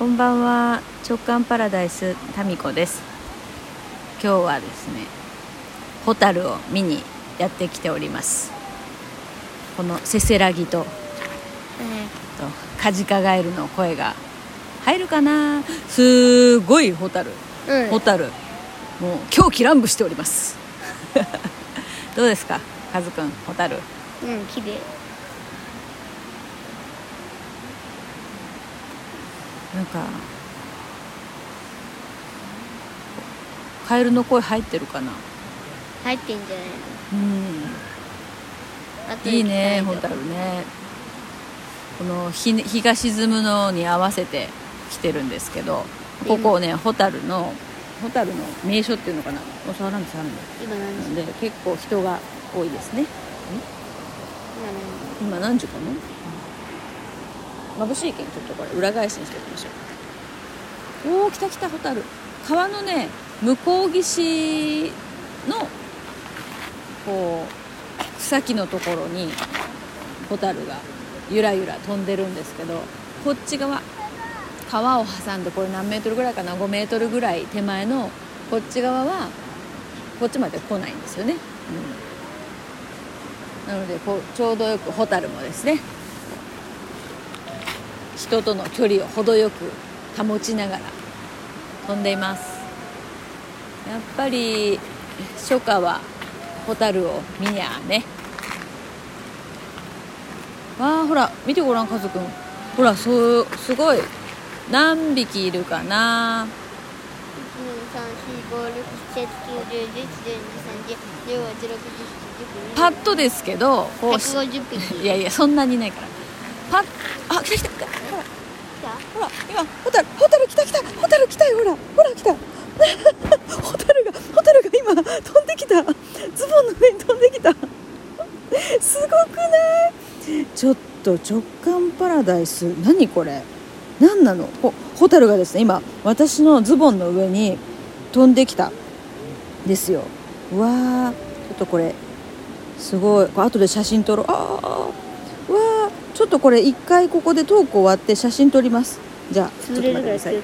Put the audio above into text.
こんばんは。直感パラダイスタミコです。今日はですねホタルを見にやってきております。このせせらぎととカジカガエルの声が入るかな。すごいホタル。うん。ホタル。もう狂気乱舞しております。どうですかカズくんホタル？うん綺麗なんかカエルの声入ってるかな？入ってんじゃないうん。の後でいいねホタルね。この日日が沈むのに合わせて来てるんですけどここねホタルのホタルの名所っていうのかな？お触らんで触らんで今何時？で結構人が多いですね。今何時かな？眩しいけんちょっとこれ裏返しにしておきましょうおお来た来たホタル川のね向こう岸のこう草木のところにホタルがゆらゆら飛んでるんですけどこっち側川を挟んでこれ何メートルぐらいかな？5メートルぐらい手前のこっち側はこっちまで来ないんですよね、うん、なのでこうちょうどよくホタルもですね人との距離を程よく保ちながら飛んでいます。やっぱり初夏はホタルを見にゃあね。わあほら見てごらんカズくんほらそうすごい。何匹いるかな？パッとですけどこうし150匹いやいやそんなにないからパッあ来た来た。来た？ほら今ホタルホタル来た来た。ホタル来たよほら。ほら来た。ホタルがホタルが今飛んできた。ズボンの上に飛んできた。すごくない？ちょっと直感パラダイス。何これ？何なの？ほホタルがですね今私のズボンの上に飛んできた。ですよ。うわー。ちょっとこれすごい。後で写真撮ろう。あーうわーちょっとこれ一回ここでトーク終わって写真撮ります。じゃあちょっと待ってください。